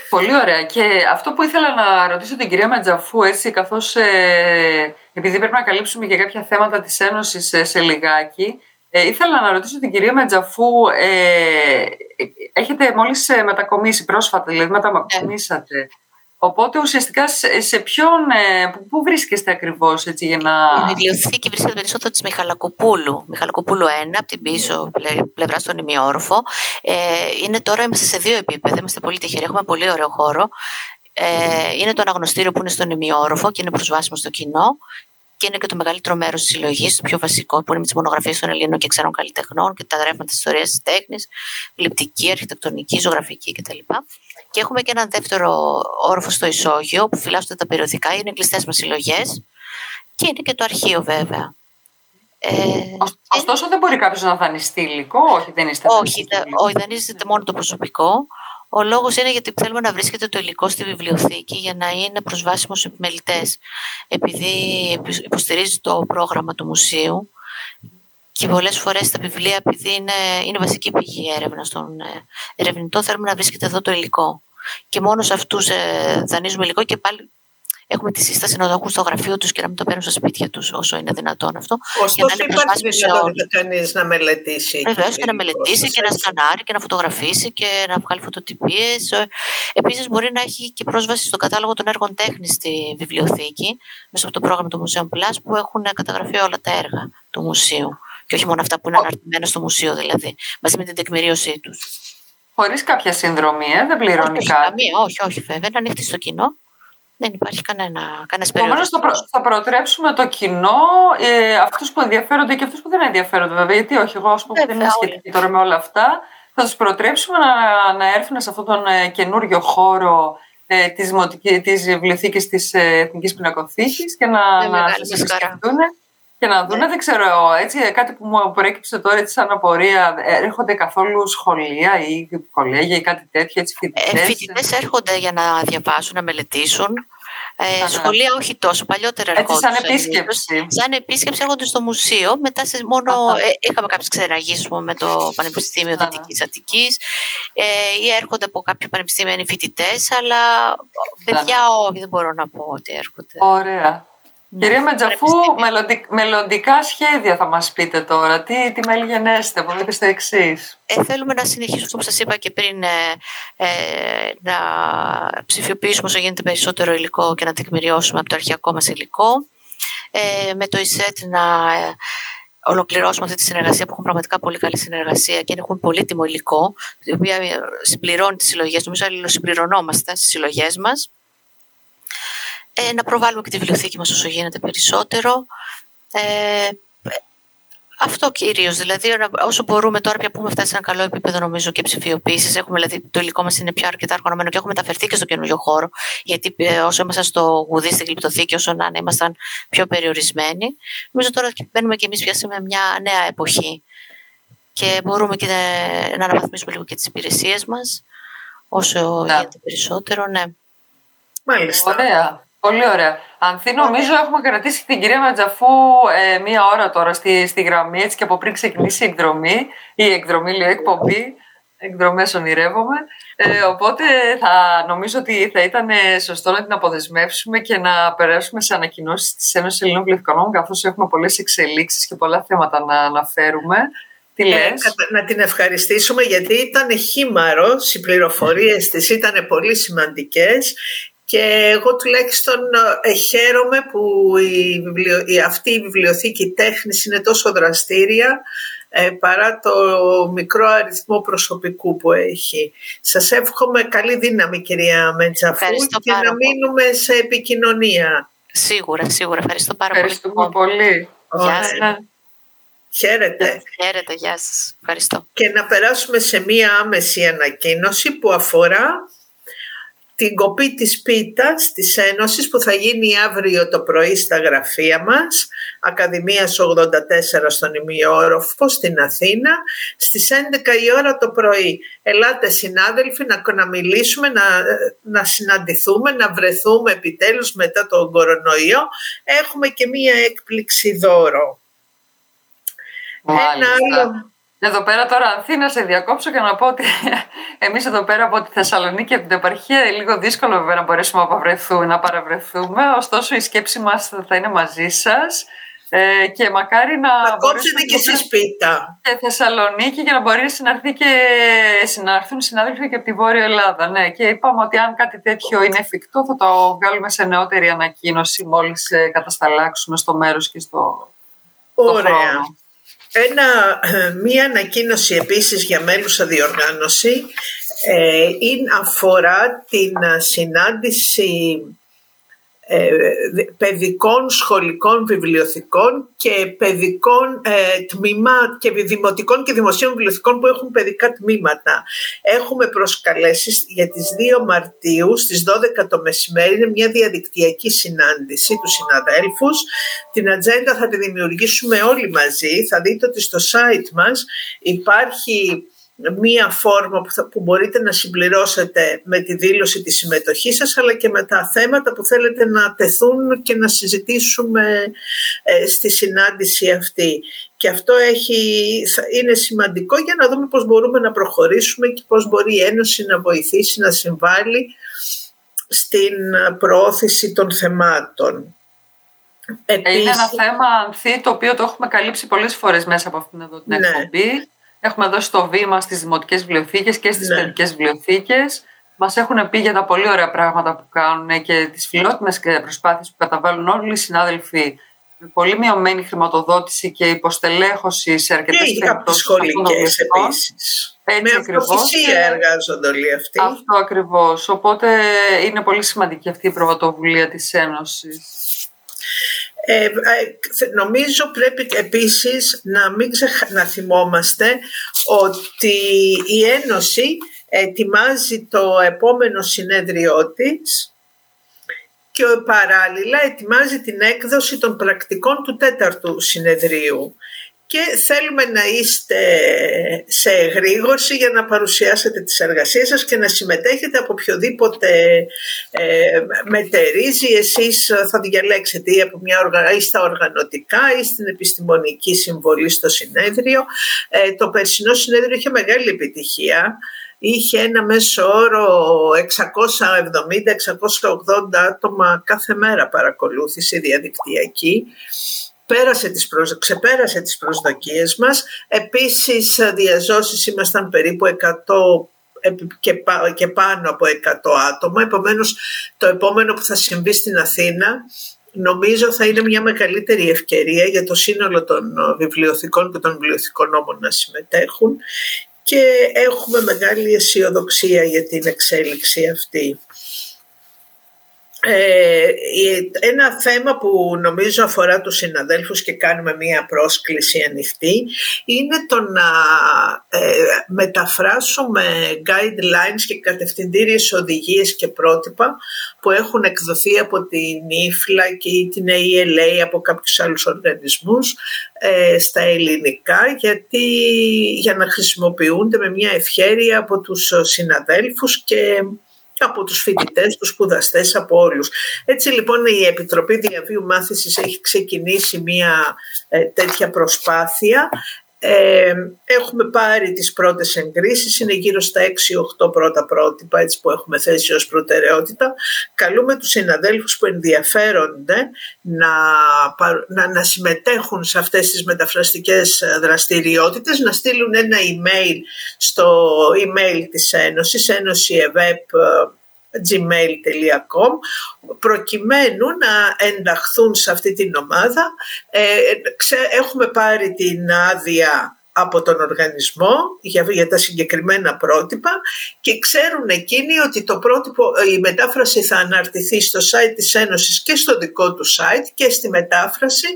S1: Πολύ ωραία. Και αυτό που ήθελα να ρωτήσω την κυρία Ματζαφού, έτσι, καθώς ε, επειδή πρέπει να καλύψουμε και κάποια θέματα της Ένωσης ε, σε λιγάκι, ε, ήθελα να ρωτήσω την κυρία Μετζαφού, ε, έχετε μόλις ε, μετακομίσει πρόσφατα, δηλαδή μετακομίσατε. Οπότε ουσιαστικά σε, ποιον, ε, πού βρίσκεστε ακριβώς έτσι για να...
S3: Η βιβλιοθήκη βρίσκεται περισσότερο της Μιχαλακοπούλου, Μιχαλακοπούλου 1, από την πίσω πλευρά στον ημιόρφο. Ε, είναι τώρα, είμαστε σε δύο επίπεδα, είμαστε πολύ τυχεροί, έχουμε πολύ ωραίο χώρο. Ε, είναι το αναγνωστήριο που είναι στον ημιόροφο και είναι προσβάσιμο στο κοινό και είναι και το μεγαλύτερο μέρος της συλλογής, το πιο βασικό, που είναι με τις μονογραφίες των Ελλήνων και ξένων καλλιτεχνών και τα γράμματα της ιστορίας της τέχνης, γλυπτική, αρχιτεκτονική, ζωγραφική κτλ. Και έχουμε και έναν δεύτερο όροφο στο ισόγειο, που φυλάσσονται τα περιοδικά, είναι κλειστές μας συλλογές και είναι και το αρχείο βέβαια.
S1: Ε, Ωστόσο, δεν μπορεί κάποιος να δανειστεί υλικό, όχι, δεν είστε
S3: Όχι, όχι, δανείζεται μόνο το προσωπικό. Ο λόγος είναι γιατί θέλουμε να βρίσκεται το υλικό στη βιβλιοθήκη για να είναι προσβάσιμος στου επιμελητές. Επειδή υποστηρίζει το πρόγραμμα του μουσείου και πολλές φορές τα βιβλία, επειδή είναι, είναι βασική πηγή έρευνα των ε, ερευνητών, θέλουμε να βρίσκεται εδώ το υλικό. Και μόνο σε αυτούς ε, δανείζουμε υλικό και πάλι έχουμε τη σύσταση να το έχουν στο γραφείο τους και να μην το παίρνουν στα σπίτια τους όσο είναι δυνατόν αυτό.
S2: Ωστόσο, για να υπάρχει δυνατότητα κανείς να μελετήσει.
S3: Βεβαίως και να μελετήσει και να σκανάρει και να φωτογραφίσει και να βγάλει φωτοτυπίες. Επίσης, μπορεί να έχει και πρόσβαση στο κατάλογο των έργων τέχνης στη βιβλιοθήκη, μέσα από το πρόγραμμα του Μουσεum Plus, που έχουν καταγραφεί όλα τα έργα του μουσείου. Και όχι μόνο αυτά που είναι αναρτημένα στο μουσείο, δηλαδή, μαζί με την τεκμηρίωσή τους.
S1: Χωρίς κάποια συνδρομή, ε, δεν πληρώνει
S3: όχι,
S1: κάτι.
S3: όχι, όχι, βέβαια, είναι ανοιχτή στο κοινό Δεν υπάρχει κανένα, κανένας
S1: Επομένως, θα, προ, θα προτρέψουμε το κοινό, ε, αυτούς που ενδιαφέρονται και αυτούς που δεν ενδιαφέρονται, βέβαια. Γιατί όχι, εγώ, ας πούμε, δεν είμαι σχετική τώρα με όλα αυτά. Θα τους προτρέψουμε να, να έρθουν σε αυτόν τον ε, καινούριο χώρο ε, της, της βιβλιοθήκης της ε, Εθνικής Πινακοθήκης και να, να σκεφτούν και να δουν, ναι. δεν ξέρω, έτσι, κάτι που μου προέκυψε τώρα έτσι σαν απορία, έρχονται καθόλου σχολεία ή κολέγια ή κάτι τέτοιο, έτσι φοιτητές.
S3: Ε, φοιτητές; έρχονται για να διαβάσουν, να μελετήσουν. Ε, σχολεία όχι τόσο, παλιότερα
S1: έρχονται. Έτσι σαν επίσκεψη.
S3: Σαν επίσκεψη έρχονται στο μουσείο, μετά σε μόνο, ε, είχαμε κάποιες ξεραγίες με το Πανεπιστήμιο Δυτικής Αττικής ε, ή έρχονται από κάποιο πανεπιστήμιο είναι φοιτητές, αλλά παιδιά όχι, δεν μπορώ να πω ότι έρχονται.
S1: Ωραία. Ναι, Κυρία Μετζαφού, μελλοντικά σχέδια θα μας πείτε τώρα. Τι, τι μέλη γενέστε, μπορείτε στο εξής.
S3: Ε, θέλουμε να συνεχίσουμε, όπως σας είπα και πριν, ε, ε, να ψηφιοποιήσουμε όσο γίνεται περισσότερο υλικό και να τεκμηριώσουμε από το αρχιακό μας υλικό. Ε, με το ΙΣΕΤ να ε, ολοκληρώσουμε αυτή τη συνεργασία που έχουν πραγματικά πολύ καλή συνεργασία και έχουν πολύτιμο υλικό, η οποία συμπληρώνει τις συλλογές. Νομίζω αλληλοσυμπληρωνόμαστε στις συλλογές μας ε, να προβάλλουμε και τη βιβλιοθήκη μας όσο γίνεται περισσότερο. Ε, αυτό κυρίως. Δηλαδή, όσο μπορούμε τώρα πια που έχουμε φτάσει σε ένα καλό επίπεδο, νομίζω και ψηφιοποίησης. Έχουμε, δηλαδή, το υλικό μας είναι πια αρκετά οργανωμένο και έχουμε μεταφερθεί και στο καινούριο χώρο. Γιατί ε, όσο ήμασταν στο γουδί, στην κλειπτοθήκη, όσο να είναι, ήμασταν πιο περιορισμένοι. Νομίζω τώρα μπαίνουμε και εμείς πια σε μια νέα εποχή. Και μπορούμε και να, να αναβαθμίσουμε λίγο και τις υπηρεσίες μας. Όσο ναι. γίνεται περισσότερο, ναι.
S1: Μάλιστα. Ωραία. Πολύ ωραία. Ανθή, νομίζω έχουμε κρατήσει την κυρία Ματζαφού ε, μία ώρα τώρα στη, στη γραμμή, έτσι και από πριν ξεκινήσει η εκδρομή, η εκδρομή, λέει, εκπομπή. Εκδρομές ονειρεύομαι. Ε, οπότε θα νομίζω ότι θα ήταν σωστό να την αποδεσμεύσουμε και να περάσουμε σε ανακοινώσεις της Ένωσης Ελληνών Πληθυκονόμων, καθώς έχουμε πολλές εξελίξεις και πολλά θέματα να αναφέρουμε. Τι ε, λες;
S2: να την ευχαριστήσουμε γιατί ήταν χήμαρος, οι πληροφορίες της ήταν πολύ σημαντικές και εγώ τουλάχιστον ε, χαίρομαι που η βιβλιο... η, αυτή η βιβλιοθήκη τέχνης είναι τόσο δραστήρια ε, παρά το μικρό αριθμό προσωπικού που έχει. Σας εύχομαι καλή δύναμη κυρία Μετζαφού και να μείνουμε σε επικοινωνία.
S3: Σίγουρα, σίγουρα. Ευχαριστώ πάρα
S1: Ευχαριστούμε πολύ.
S3: Γεια σας.
S2: Χαίρετε.
S3: Χαίρετε, γεια σας. Ευχαριστώ.
S2: Και να περάσουμε σε μία άμεση ανακοίνωση που αφορά την κοπή της πίτας της Ένωσης που θα γίνει αύριο το πρωί στα γραφεία μας, Ακαδημίας 84 στον Ημιόροφο στην Αθήνα, στις 11 η ώρα το πρωί. Ελάτε συνάδελφοι να, να μιλήσουμε, να, να συναντηθούμε, να βρεθούμε επιτέλους μετά τον κορονοϊό. Έχουμε και μία έκπληξη δώρο.
S1: Ένα άλλο εδώ πέρα τώρα Ανθή να σε διακόψω και να πω ότι εμείς εδώ πέρα από τη Θεσσαλονίκη από την επαρχία λίγο δύσκολο βέβαια να μπορέσουμε να, παραβρεθούμε, να παραβρεθούμε ωστόσο η σκέψη μας θα είναι μαζί σας ε, και μακάρι να
S2: θα κόψετε και εσείς σπίτα
S1: και Θεσσαλονίκη για να μπορέσει να, έρθει και, να έρθουν συνάδελφοι και από τη Βόρεια Ελλάδα ναι. και είπαμε ότι αν κάτι τέτοιο είναι εφικτό θα το βγάλουμε σε νεότερη ανακοίνωση μόλις ε, κατασταλάξουμε στο μέρος και στο,
S2: Ωραία. χρόνο. Ένα, μία ανακοίνωση επίσης για μέλους αδιοργάνωση ε, είναι, αφορά την συνάντηση ε, παιδικών σχολικών βιβλιοθηκών και παιδικών ε, τμήμα και δημοτικών και δημοσίων βιβλιοθηκών που έχουν παιδικά τμήματα. Έχουμε προσκαλέσεις για τις 2 Μαρτίου στις 12 το μεσημέρι, είναι μια διαδικτυακή συνάντηση του συναδέλφους. Την ατζέντα θα τη δημιουργήσουμε όλοι μαζί. Θα δείτε ότι στο site μας υπάρχει μία φόρμα που, μπορείτε να συμπληρώσετε με τη δήλωση της συμμετοχής σας αλλά και με τα θέματα που θέλετε να τεθούν και να συζητήσουμε ε, στη συνάντηση αυτή. Και αυτό έχει, είναι σημαντικό για να δούμε πώς μπορούμε να προχωρήσουμε και πώς μπορεί η Ένωση να βοηθήσει, να συμβάλλει στην προώθηση των θεμάτων.
S1: Επίσης... Είναι ένα θέμα, Ανθή, το οποίο το έχουμε καλύψει πολλές φορές μέσα από αυτήν εδώ την ναι. εκπομπή Έχουμε δώσει το βήμα στις δημοτικές βιβλιοθήκες και στις ναι. παιδικές βιβλιοθήκες. Μας έχουν πει για τα πολύ ωραία πράγματα που κάνουν και τις φιλότιμες προσπάθειες που καταβάλουν όλοι οι συνάδελφοι πολύ μειωμένη χρηματοδότηση και υποστελέχωση σε αρκετές
S2: περιπτώσει. Και από τις σχολικές επίσης. Με αυτοθυσία εργάζονται όλοι αυτοί.
S1: Αυτό ακριβώς. Οπότε είναι πολύ σημαντική αυτή η πρωτοβουλία της Ένωσης.
S2: Ε, ε, νομίζω πρέπει επίσης να μην να θυμόμαστε ότι η Ένωση ετοιμάζει το επόμενο συνέδριό της και παράλληλα ετοιμάζει την έκδοση των πρακτικών του τέταρτου συνεδρίου και θέλουμε να είστε σε εγρήγορση για να παρουσιάσετε τις εργασίες σας και να συμμετέχετε από οποιοδήποτε ε, μετερίζει. Εσείς θα διαλέξετε ή, από μια οργα... ή στα οργανωτικά ή στην επιστημονική συμβολή στο συνέδριο. Ε, το περσινό συνέδριο είχε μεγάλη επιτυχία είχε ένα μέσο όρο 670-680 άτομα κάθε μέρα παρακολούθηση διαδικτυακή. Πέρασε τις προσ... ξεπέρασε τις προσδοκίες μας. Επίσης διαζώσεις ήμασταν περίπου 100 και πάνω από 100 άτομα. Επομένως το επόμενο που θα συμβεί στην Αθήνα νομίζω θα είναι μια μεγαλύτερη ευκαιρία για το σύνολο των βιβλιοθηκών και των βιβλιοθηκών όμων να συμμετέχουν και έχουμε μεγάλη αισιοδοξία για την εξέλιξη αυτή. Ε, ένα θέμα που νομίζω αφορά τους συναδέλφους και κάνουμε μία πρόσκληση ανοιχτή είναι το να ε, μεταφράσουμε guidelines και κατευθυντήριες οδηγίες και πρότυπα που έχουν εκδοθεί από την ΙΦΛΑ και την ALA από κάποιους άλλους οργανισμούς ε, στα ελληνικά γιατί για να χρησιμοποιούνται με μια ευχέρεια από τους συναδέλφους και από τους φοιτητές, τους σπουδαστές από όλους. Έτσι λοιπόν η Επιτροπή Διαβίου Μάθησης έχει ξεκινήσει μια ε, τέτοια προσπάθεια. Ε, έχουμε πάρει τις πρώτες εγκρίσεις, είναι γύρω στα 6-8 πρώτα πρότυπα έτσι που έχουμε θέσει ως προτεραιότητα. Καλούμε τους συναδέλφους που ενδιαφέρονται να, να, να συμμετέχουν σε αυτές τις μεταφραστικές δραστηριότητες, να στείλουν ένα email στο email της Ένωσης, gmail.com προκειμένου να ενταχθούν σε αυτή την ομάδα. Ε, έχουμε πάρει την άδεια από τον οργανισμό για, για τα συγκεκριμένα πρότυπα και ξέρουν εκείνοι ότι το πρότυπο, η μετάφραση θα αναρτηθεί στο site της Ένωσης και στο δικό του site και στη μετάφραση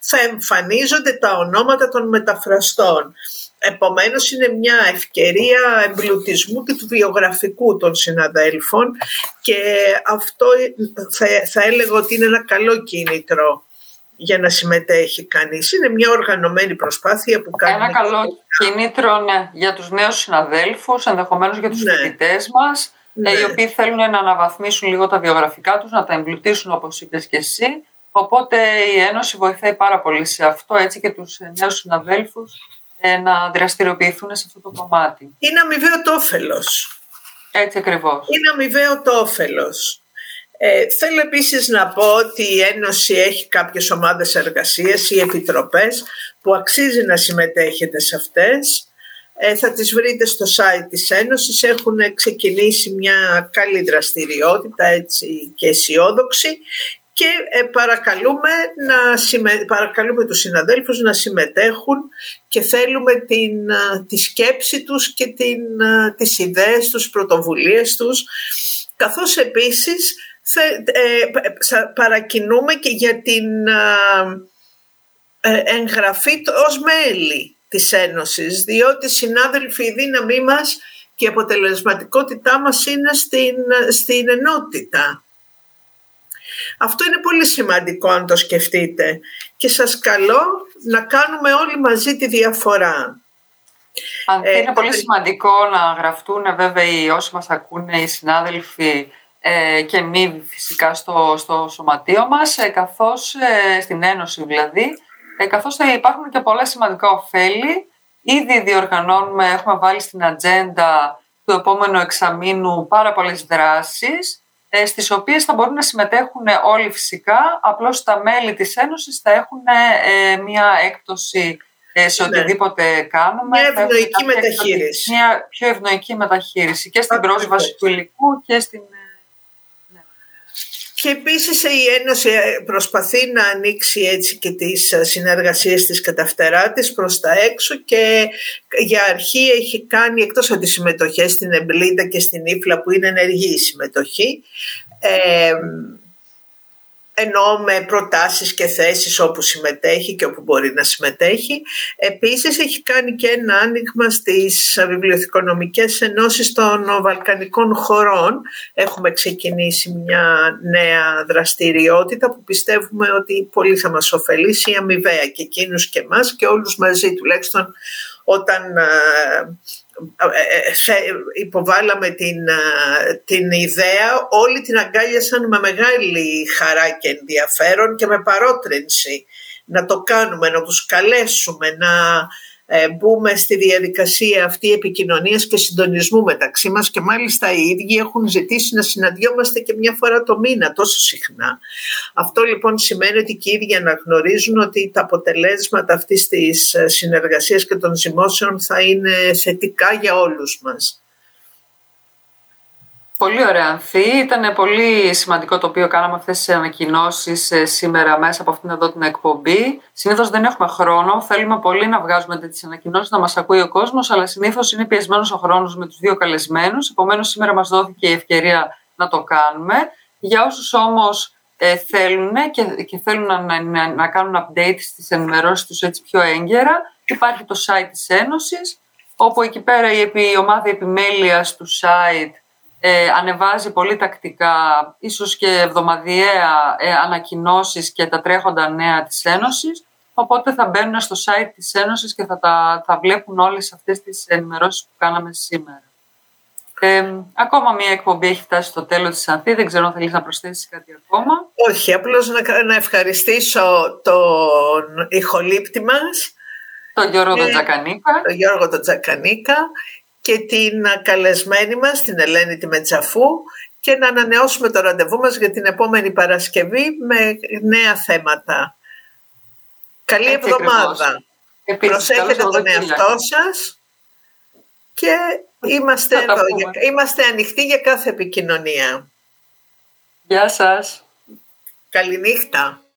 S2: θα εμφανίζονται τα ονόματα των μεταφραστών. Επομένως είναι μια ευκαιρία εμπλουτισμού και του βιογραφικού των συναδέλφων και αυτό θα, θα έλεγα ότι είναι ένα καλό κίνητρο για να συμμετέχει κανείς. Είναι μια οργανωμένη προσπάθεια που κάνει...
S1: Ένα καλό κίνητρο ναι, για τους νέους συναδέλφους, ενδεχομένως για τους ναι. φοιτητές μας, ναι. οι οποίοι θέλουν να αναβαθμίσουν λίγο τα βιογραφικά τους, να τα εμπλουτίσουν όπως είπες και εσύ. Οπότε η Ένωση βοηθάει πάρα πολύ σε αυτό, έτσι και τους νέους συναδέλφους ε, να δραστηριοποιηθούν σε αυτό το κομμάτι.
S2: Είναι αμοιβαίο το όφελος.
S1: Έτσι ακριβώς.
S2: Είναι αμοιβαίο το όφελος. Ε, θέλω επίσης να πω ότι η Ένωση έχει κάποιες ομάδες εργασίας ή επιτροπές που αξίζει να συμμετέχετε σε αυτές. Ε, θα τις βρείτε στο site της Ένωσης. Έχουν ξεκινήσει μια καλή δραστηριότητα έτσι, και αισιόδοξη και ε, παρακαλούμε, να συμμε... παρακαλούμε τους συναδέλφους να συμμετέχουν και θέλουμε την, ε, τη σκέψη τους και την, ε, τις ιδέες τους, πρωτοβουλίες τους. Καθώς επίσης παρακινούμε και για την εγγραφή ως μέλη της Ένωσης διότι συνάδελφοι η δύναμή μας και η αποτελεσματικότητά μας είναι στην, στην ενότητα αυτό είναι πολύ σημαντικό αν το σκεφτείτε. Και σας καλώ να κάνουμε όλοι μαζί τη διαφορά.
S1: Αν ε, είναι πολύ σημαντικό να γραφτούν βέβαια οι όσοι μας ακούνε οι συνάδελφοι ε, και μη φυσικά στο, στο σωματείο μας ε, καθώς ε, στην Ένωση δηλαδή ε, καθώς θα υπάρχουν και πολλά σημαντικά ωφέλη. Ήδη διοργανώνουμε, έχουμε βάλει στην ατζέντα του επόμενου εξαμήνου πάρα πολλές δράσεις. ε, στις οποίες θα μπορούν να συμμετέχουν όλοι φυσικά, απλώς τα μέλη της Ένωσης θα έχουν ε, μια έκπτωση ε, σε ναι. οτιδήποτε κάνουμε.
S2: Μια ευνοϊκή μεταχείριση.
S1: Μια πιο ευνοϊκή μεταχείριση και στην πρόσβαση του υλικού και στην... Ναι.
S2: Και επίσης η Ένωση ε, προσπαθεί να ανοίξει έτσι και τις ε, συνεργασίες της και τα φτερά της προς τα έξω και για αρχή έχει κάνει εκτός από τις συμμετοχές στην Εμπλίτα και στην Ήφλα που είναι ενεργή η συμμετοχή ε, ενώ με προτάσεις και θέσεις όπου συμμετέχει και όπου μπορεί να συμμετέχει. Επίσης έχει κάνει και ένα άνοιγμα στις βιβλιοθηκονομικές ενώσεις των Βαλκανικών χωρών. Έχουμε ξεκινήσει μια νέα δραστηριότητα που πιστεύουμε ότι πολύ θα μας ωφελήσει αμοιβαία και εκείνους και εμάς και όλους μαζί τουλάχιστον όταν ε, ε, ε, υποβάλαμε την, την ιδέα, όλοι την αγκάλιασαν με μεγάλη χαρά και ενδιαφέρον και με παρότρινση να το κάνουμε, να τους καλέσουμε, να ε, μπούμε στη διαδικασία αυτή επικοινωνίας και συντονισμού μεταξύ μας και μάλιστα οι ίδιοι έχουν ζητήσει να συναντιόμαστε και μια φορά το μήνα τόσο συχνά. Αυτό λοιπόν σημαίνει ότι και οι ίδιοι αναγνωρίζουν ότι τα αποτελέσματα αυτής της ε, συνεργασίας και των ζυμώσεων θα είναι θετικά για όλους μας.
S1: Πολύ ωραία Ανθή. Ήταν πολύ σημαντικό το οποίο κάναμε αυτές τις ανακοινώσεις ε, σήμερα μέσα από αυτήν εδώ την εκπομπή. Συνήθως δεν έχουμε χρόνο. Θέλουμε πολύ να βγάζουμε τις ανακοινώσεις, να μας ακούει ο κόσμος, αλλά συνήθως είναι πιεσμένος ο χρόνος με τους δύο καλεσμένους. Επομένως σήμερα μας δόθηκε η ευκαιρία να το κάνουμε. Για όσους όμως ε, θέλουν και, και θέλουν να, να, να, κάνουν update στις ενημερώσεις τους έτσι πιο έγκαιρα, υπάρχει το site της Ένωσης, όπου εκεί πέρα η, η ομάδα επιμέλειας του site ε, ανεβάζει πολύ τακτικά, ίσως και εβδομαδιαία ε, ανακοινώσεις και τα τρέχοντα νέα της Ένωσης, οπότε θα μπαίνουν στο site της Ένωσης και θα, τα, θα βλέπουν όλες αυτές τις ενημερώσεις που κάναμε σήμερα. Ε, ακόμα μία εκπομπή έχει φτάσει στο τέλος της Ανθή, δεν ξέρω αν θέλεις να προσθέσεις κάτι ακόμα.
S2: Όχι, απλώς να, να ευχαριστήσω τον ηχολήπτη μας.
S1: Τον Γιώργο τον Τζακανίκα.
S2: Τον Γιώργο τον Τζακανίκα και την καλεσμένη μας, την Ελένη τη Μετζαφού και να ανανεώσουμε το ραντεβού μας για την επόμενη Παρασκευή με νέα θέματα. Καλή εβδομάδα. Προσέχετε τον εαυτό σας και είμαστε, εδώ, είμαστε ανοιχτοί για κάθε επικοινωνία.
S1: Γεια σας.
S2: Καληνύχτα.